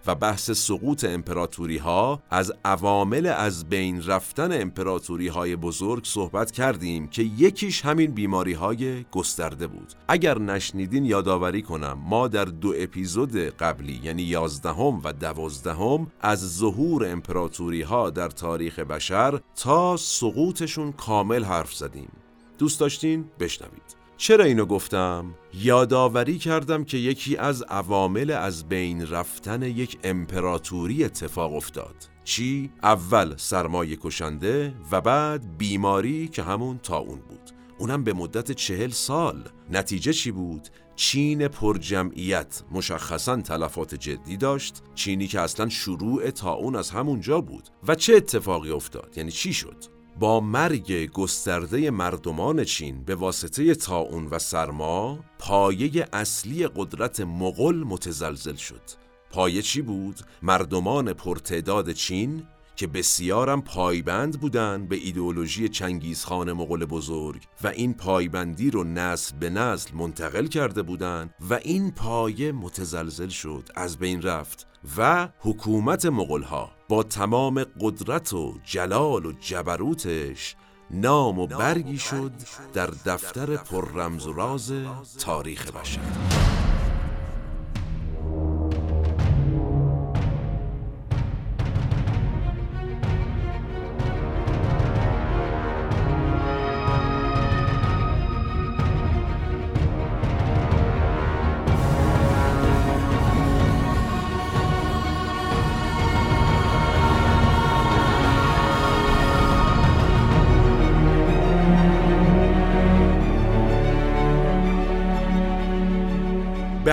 و بحث سقوط امپراتوری ها از عوامل از بین رفتن امپراتوری های بزرگ صحبت کردیم که یکیش همین بیماری های گسترده بود. اگر نشنیدین یادآوری کنم ما در دو اپیزود قبلی یعنی 11 و 12 از ظهور امپراتوری ها در تاریخ بشر تا سقوطشون کامل حرف زدیم. دوست داشتین؟ بشنوید. چرا اینو گفتم؟ یادآوری کردم که یکی از عوامل از بین رفتن یک امپراتوری اتفاق افتاد چی؟ اول سرمایه کشنده و بعد بیماری که همون تا اون بود اونم به مدت چهل سال نتیجه چی بود؟ چین پرجمعیت مشخصا تلفات جدی داشت چینی که اصلا شروع تا اون از همونجا بود و چه اتفاقی افتاد؟ یعنی چی شد؟ با مرگ گسترده مردمان چین به واسطه تاون و سرما پایه اصلی قدرت مغل متزلزل شد پایه چی بود؟ مردمان پرتعداد چین که بسیارم پایبند بودند به ایدئولوژی چنگیزخان مغول بزرگ و این پایبندی رو نسل به نسل منتقل کرده بودند و این پایه متزلزل شد از بین رفت و حکومت مغلها با تمام قدرت و جلال و جبروتش نام و برگی شد در دفتر پر رمز و راز تاریخ بشر.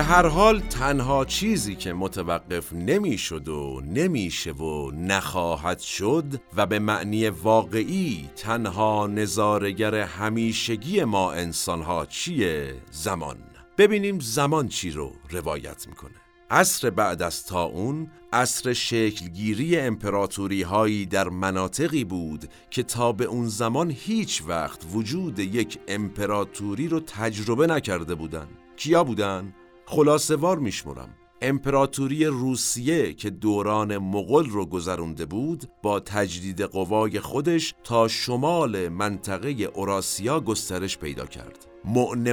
هر حال تنها چیزی که متوقف نمی‌شد و نمیشه و نخواهد شد و به معنی واقعی تنها نظارگر همیشگی ما انسانها چیه؟ زمان ببینیم زمان چی رو روایت می‌کنه عصر بعد از تا اون عصر شکلگیری امپراتوری هایی در مناطقی بود که تا به اون زمان هیچ وقت وجود یک امپراتوری رو تجربه نکرده بودن کیا بودن؟ خلاصه وار میشمرم. امپراتوری روسیه که دوران مغل رو گذرونده بود با تجدید قوای خودش تا شمال منطقه اوراسیا گسترش پیدا کرد.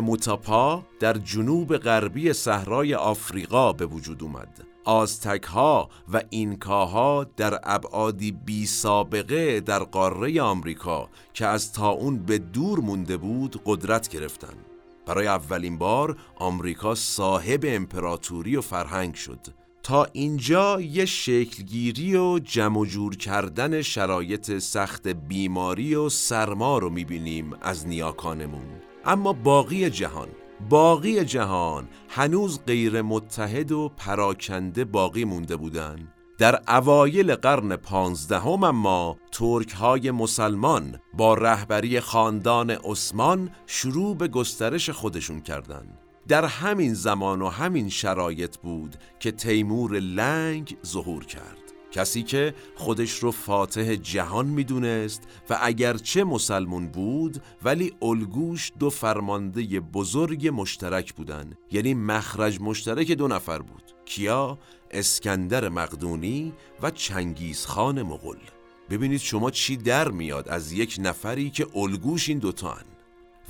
موتاپا در جنوب غربی صحرای آفریقا به وجود اومد. آزتک ها و اینکاها در ابعادی بی سابقه در قاره آمریکا که از تا اون به دور مونده بود قدرت گرفتند. برای اولین بار آمریکا صاحب امپراتوری و فرهنگ شد. تا اینجا یه شکلگیری و جمع جور کردن شرایط سخت بیماری و سرما رو می‌بینیم از نیاکانمون. اما باقی جهان باقی جهان هنوز غیر متحد و پراکنده باقی مونده بودن. در اوایل قرن پانزدهم اما ترک های مسلمان با رهبری خاندان عثمان شروع به گسترش خودشون کردند. در همین زمان و همین شرایط بود که تیمور لنگ ظهور کرد. کسی که خودش رو فاتح جهان می‌دونست و اگرچه مسلمون بود ولی الگوش دو فرمانده بزرگ مشترک بودن. یعنی مخرج مشترک دو نفر بود. کیا؟ اسکندر مقدونی و چنگیزخان مغل ببینید شما چی در میاد از یک نفری که الگوش این دوتا هن.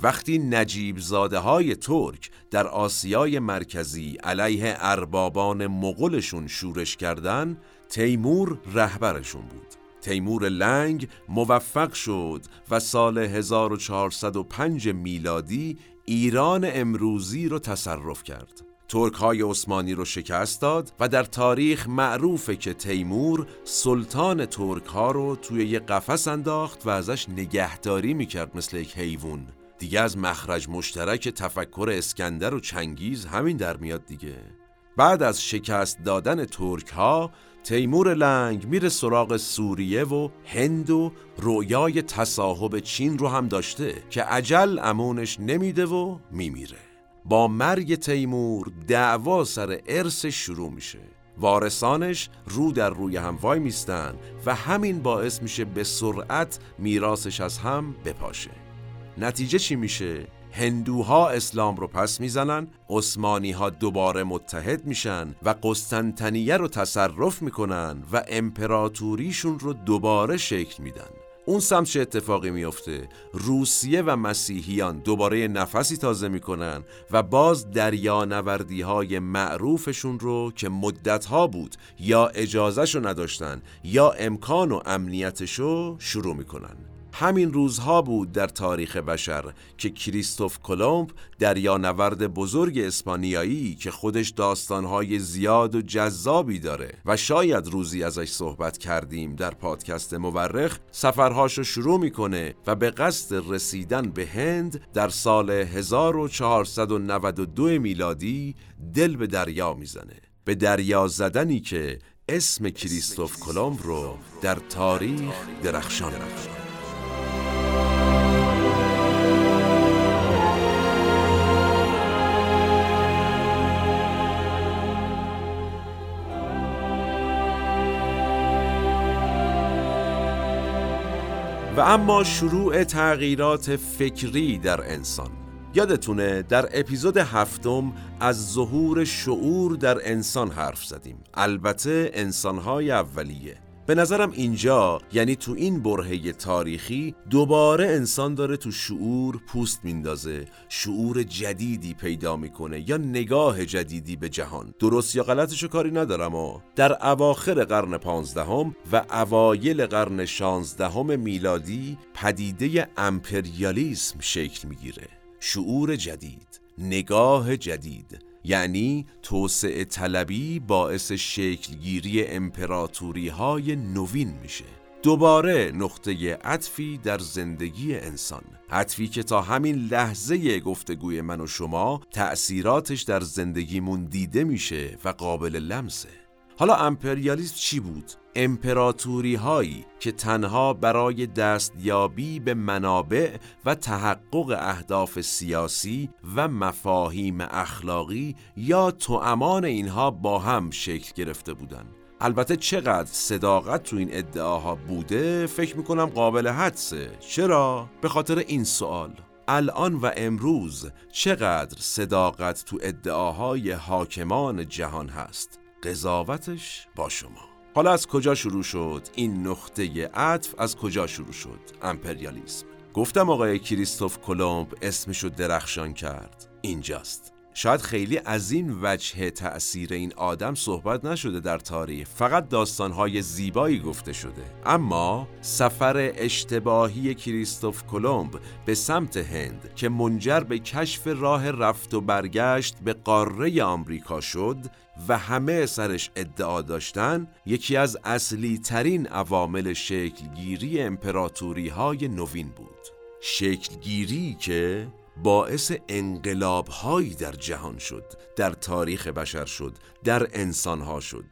وقتی نجیب زاده های ترک در آسیای مرکزی علیه اربابان مغلشون شورش کردن تیمور رهبرشون بود. تیمور لنگ موفق شد و سال 1405 میلادی ایران امروزی رو تصرف کرد. ترک های عثمانی رو شکست داد و در تاریخ معروفه که تیمور سلطان ترک ها رو توی یه قفس انداخت و ازش نگهداری می‌کرد مثل یک حیوان. دیگه از مخرج مشترک تفکر اسکندر و چنگیز همین در میاد دیگه. بعد از شکست دادن ترک ها تیمور لنگ میره سراغ سوریه و هند و رویای تصاحب چین رو هم داشته که عجل امونش نمیده و میمیره. با مرگ تیمور دعوا سر ارث شروع میشه. وارثانش رو در روی هم وای میستن و همین باعث میشه به سرعت میراثش از هم بپاشه. نتیجه چی میشه؟ هندوها اسلام رو پس می‌زنن عثمانی ها دوباره متحد میشن و قسطنطنیه رو تصرف می‌کنن و امپراتوریشون رو دوباره شکل میدن. اون سمت چه اتفاقی میفته روسیه و مسیحیان دوباره نفسی تازه می‌کنن و باز دریانوردی های معروفشون رو که مدت ها بود یا اجازهشو نداشتن یا امکان و امنیتشو شروع می‌کنن. همین روزها بود در تاریخ بشر که کریستوف کلمب دریانورد بزرگ اسپانیایی که خودش داستانهای زیاد و جذابی داره و شاید روزی ازش صحبت کردیم در پادکست مورخ سفرهاشو شروع می‌کنه و به قصد رسیدن به هند در سال 1492 میلادی دل به دریا می‌زنه به دریا زدنی که اسم کریستوف کلمب رو در تاریخ درخشان رفت. و اما شروع تغییرات فکری در انسان. یادتونه در اپیزود هفتم از ظهور شعور در انسان حرف زدیم. البته انسانهای اولیه. به نظرم اینجا یعنی تو این برهه تاریخی دوباره انسان داره تو شعور پوست میندازه. شعور جدیدی پیدا می‌کنه یا نگاه جدیدی به جهان. درست یا غلطشو کاری ندارم و در اواخر قرن پانزدهم و اوایل قرن شانزدهم میلادی پدیده امپریالیسم شکل می‌گیره. شعور جدید نگاه جدید. یعنی توسعه طلبی باعث شکلگیری امپراتوری های نوین میشه. دوباره نقطه عطفی در زندگی انسان. عطفی که تا همین لحظه گفتگوی من و شما تأثیراتش در زندگیمون دیده میشه و قابل لمسه. حالا امپریالیسم چی بود؟ امپراتوری هایی که تنها برای دستیابی به منابع و تحقق اهداف سیاسی و مفاهیم اخلاقی یا توامان اینها با هم شکل گرفته بودند. البته چقدر صداقت تو این ادعاها بوده فکر می‌کنم قابل حدسه چرا؟ به خاطر این سوال الان و امروز چقدر صداقت تو ادعاهای حاکمان جهان هست قضاوتش با شما حالا از کجا شروع شد؟ این نقطه عطف از کجا شروع شد؟ امپریالیسم. گفتم آقای کریستوف کلمب اسمشو درخشان کرد. اینجاست. شاید خیلی از این وجه تأثیر این آدم صحبت نشده در تاریخ. فقط داستانهای زیبایی گفته شده. اما سفر اشتباهی کریستوف کلمب به سمت هند که منجر به کشف راه رفت و برگشت به قاره آمریکا شد و همه سرش ادعا داشتن یکی از اصلی ترین عوامل شکلگیری امپراتوری های نوین بود. شکلگیری که باعث انقلاب هایی در جهان شد در تاریخ بشر شد در انسان ها شد.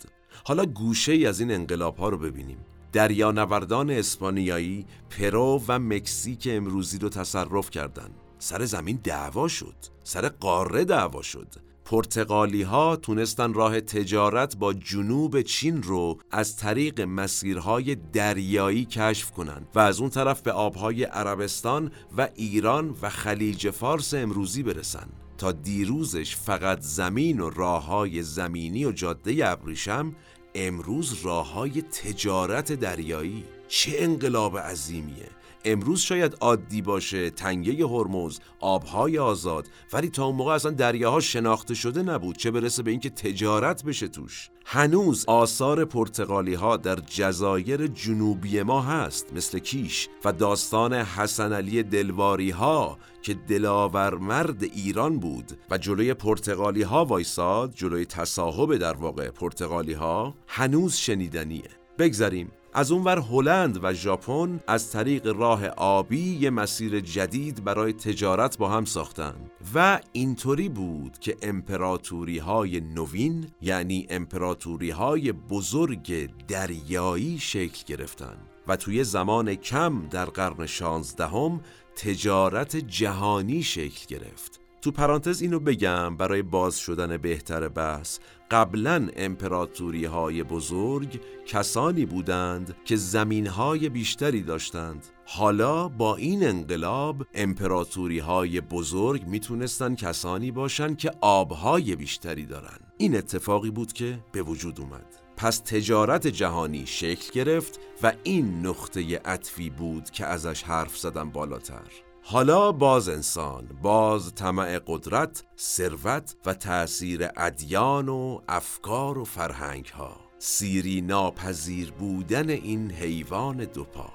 حالا گوشه ای از این انقلاب ها رو ببینیم. دریانوردان اسپانیایی پرو و مکزیک امروزی رو تصرف کردند. سر زمین دعوا شد. سر قاره دعوا شد. پرتغالی ها تونستن راه تجارت با جنوب چین رو از طریق مسیرهای دریایی کشف کنند و از اون طرف به آبهای عربستان و ایران و خلیج فارس امروزی برسن. تا دیروزش فقط زمین و راه های زمینی و جاده ابریشم امروز راه های تجارت دریایی. چه انقلاب عظیمیه! امروز شاید عادی باشه تنگه هرمز آبهای آزاد ولی تا اون موقع اصلا دریاها شناخته شده نبود. چه برسه به اینکه تجارت بشه توش. هنوز آثار پرتغالی ها در جزایر جنوبی ما هست مثل کیش و داستان حسن علی دلواری ها که دلاور مرد ایران بود. و جلوی پرتغالی ها وایساد جلوی تصاحب در واقع پرتغالی ها هنوز شنیدنیه. بگذریم. از اونور هلند و ژاپن از طریق راه آبی یه مسیر جدید برای تجارت با هم ساختن. و اینطوری بود که امپراتوری های نوین یعنی امپراتوری های بزرگ دریایی شکل گرفتن و توی زمان کم در قرن شانزدهم تجارت جهانی شکل گرفت. تو پرانتز اینو بگم برای باز شدن بهتر بحث قبلا امپراتوری های بزرگ کسانی بودند که زمین های بیشتری داشتند. حالا با این انقلاب امپراتوری های بزرگ می‌تونستن کسانی باشند که آبهای بیشتری دارن. این اتفاقی بود که به وجود اومد. پس تجارت جهانی شکل گرفت و این نقطه عطفی بود که ازش حرف زدم بالاتر. حالا باز انسان باز طمع قدرت ثروت و تأثیر ادیان و افکار و فرهنگ ها سیری ناپذیر بودن این حیوان دوپا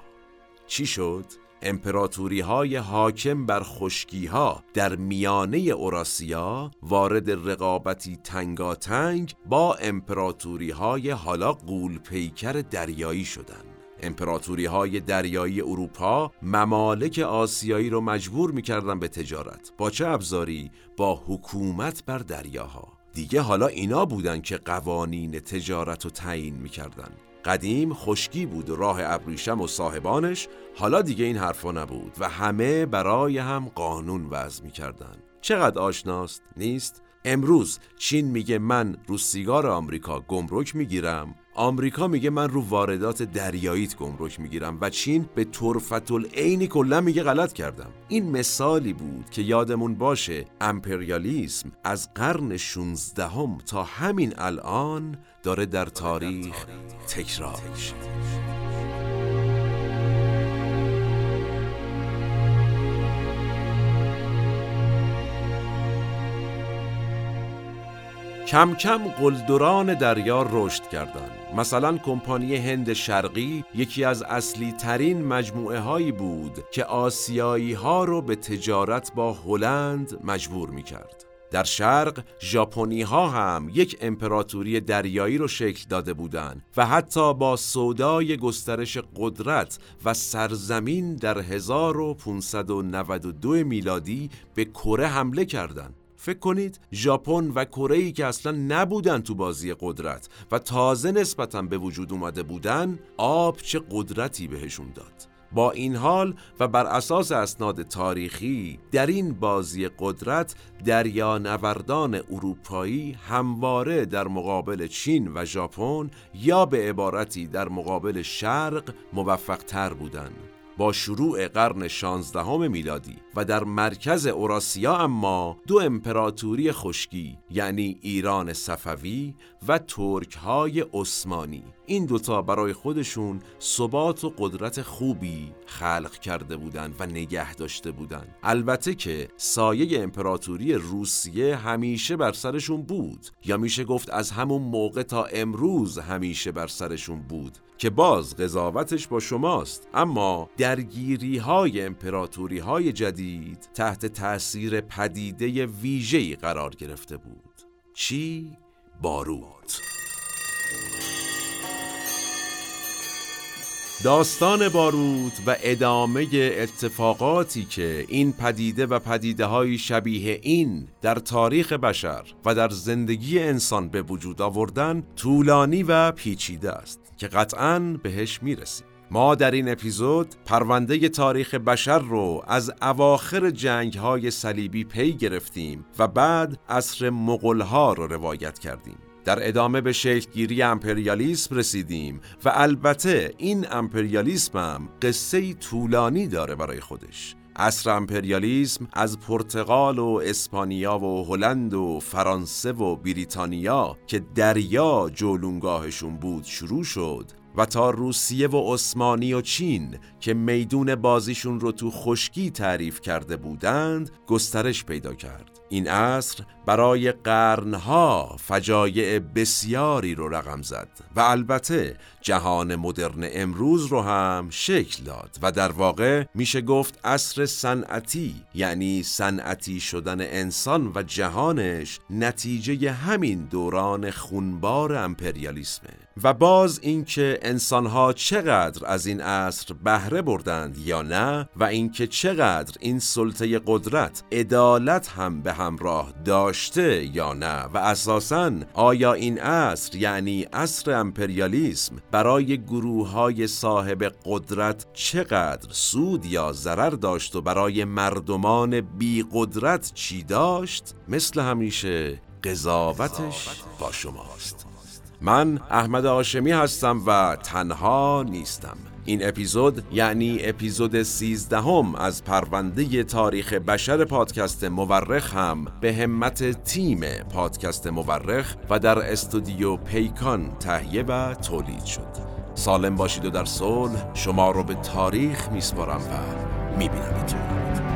چی شد؟ امپراتوری های حاکم بر خشکی ها در میانه اوراسیا وارد رقابتی تنگاتنگ با امپراتوری های حالا قول پیکر دریایی شدند. امپراتوری های دریایی اروپا ممالک آسیایی رو مجبور می‌کردن به تجارت با چه ابزاری؟ با حکومت بر دریاها. دیگه حالا اینا بودن که قوانین تجارت رو تعیین می‌کردن. قدیم خشکی بود راه ابریشم و صاحبانش حالا دیگه این حرفا نبود و همه برای هم قانون وضع می‌کردن. چقدر آشناست؟ نیست. امروز چین میگه من رو سیگار آمریکا گمرک می‌گیرم آمریکا میگه من رو واردات دریاییت گمرک می‌گیرم و چین به طرفت العینی کلا میگه غلط کردم. این مثالی بود که یادمون باشه امپریالیسم از قرن 16 هم تا همین الان داره در تاریخ. تکرار میشه. کم کم قلدران دریا رشد کردند. مثلا کمپانی هند شرقی یکی از اصلی ترین مجموعه هایی بود که آسیایی ها رو به تجارت با هلند مجبور می کرد. در شرق ژاپنی ها هم یک امپراتوری دریایی رو شکل داده بودند و حتی با سودای گسترش قدرت و سرزمین در 1592 میلادی به کره حمله کردند. فکر کنید ژاپن و کره که اصلا نبودن تو بازی قدرت و تازه نسبتا به وجود اومده بودن آب چه قدرتی بهشون داد. با این حال و بر اساس اسناد تاریخی در این بازی قدرت دریانوردان اروپایی همواره در مقابل چین و ژاپن یا به عبارتی در مقابل شرق موفق تر بودند. با شروع قرن 16 میلادی و در مرکز اوراسیا اما دو امپراتوری خشکی یعنی ایران صفوی و ترک های عثمانی. این دوتا برای خودشون ثبات و قدرت خوبی خلق کرده بودند و نگه داشته بودند البته که سایه امپراتوری روسیه همیشه بر سرشون بود. یا میشه گفت از همون موقع تا امروز همیشه بر سرشون بود. که باز قضاوتش با شماست. اما درگیری های امپراتوری های جدید تحت تأثیر پدیده ویژه‌ای قرار گرفته بود. چی؟ بارود. داستان باروت و ادامه اتفاقاتی که این پدیده و پدیده های شبیه این در تاریخ بشر و در زندگی انسان به وجود آوردن طولانی و پیچیده است. که قطعا بهش می‌رسیم. ما در این اپیزود پرونده تاریخ بشر رو از اواخر جنگ های صلیبی پی گرفتیم و بعد عصر مغلها رو روایت کردیم. در ادامه به شکلگیری امپریالیسم رسیدیم و البته این امپریالیسم هم قصه طولانی داره برای خودش. عصر امپریالیسم از پرتغال و اسپانیا و هلند و فرانسه و بریتانیا که دریا جولونگاهشون بود شروع شد. و تا روسیه و عثمانی و چین که میدون بازیشون رو تو خشکی تعریف کرده بودند گسترش پیدا کرد. این عصر برای قرنها فجایع بسیاری رو رقم زد و البته جهان مدرن امروز رو هم شکل داد و در واقع میشه گفت عصر صنعتی یعنی صنعتی شدن انسان و جهانش نتیجه همین دوران خونبار امپریالیسمه. و باز اینکه انسانها چقدر از این عصر بهره بردند یا نه و اینکه چقدر این سلطه قدرت عدالت هم به همراه داشته یا نه و اساساً آیا این عصر یعنی عصر امپریالیسم برای گروه های صاحب قدرت چقدر سود یا ضرر داشت و برای مردمان بی قدرت چی داشت؟ مثل همیشه قضاوتش با شماست. من احمد آشمی هستم و تنها نیستم. این اپیزود یعنی اپیزود سیزدهم از پرونده تاریخ بشر پادکست مورخ هم به همت تیم پادکست مورخ و در استودیو پیکان تهیه و تولید شد. سالم باشید و در صلح شما رو به تاریخ میسپارم و میبینمتون.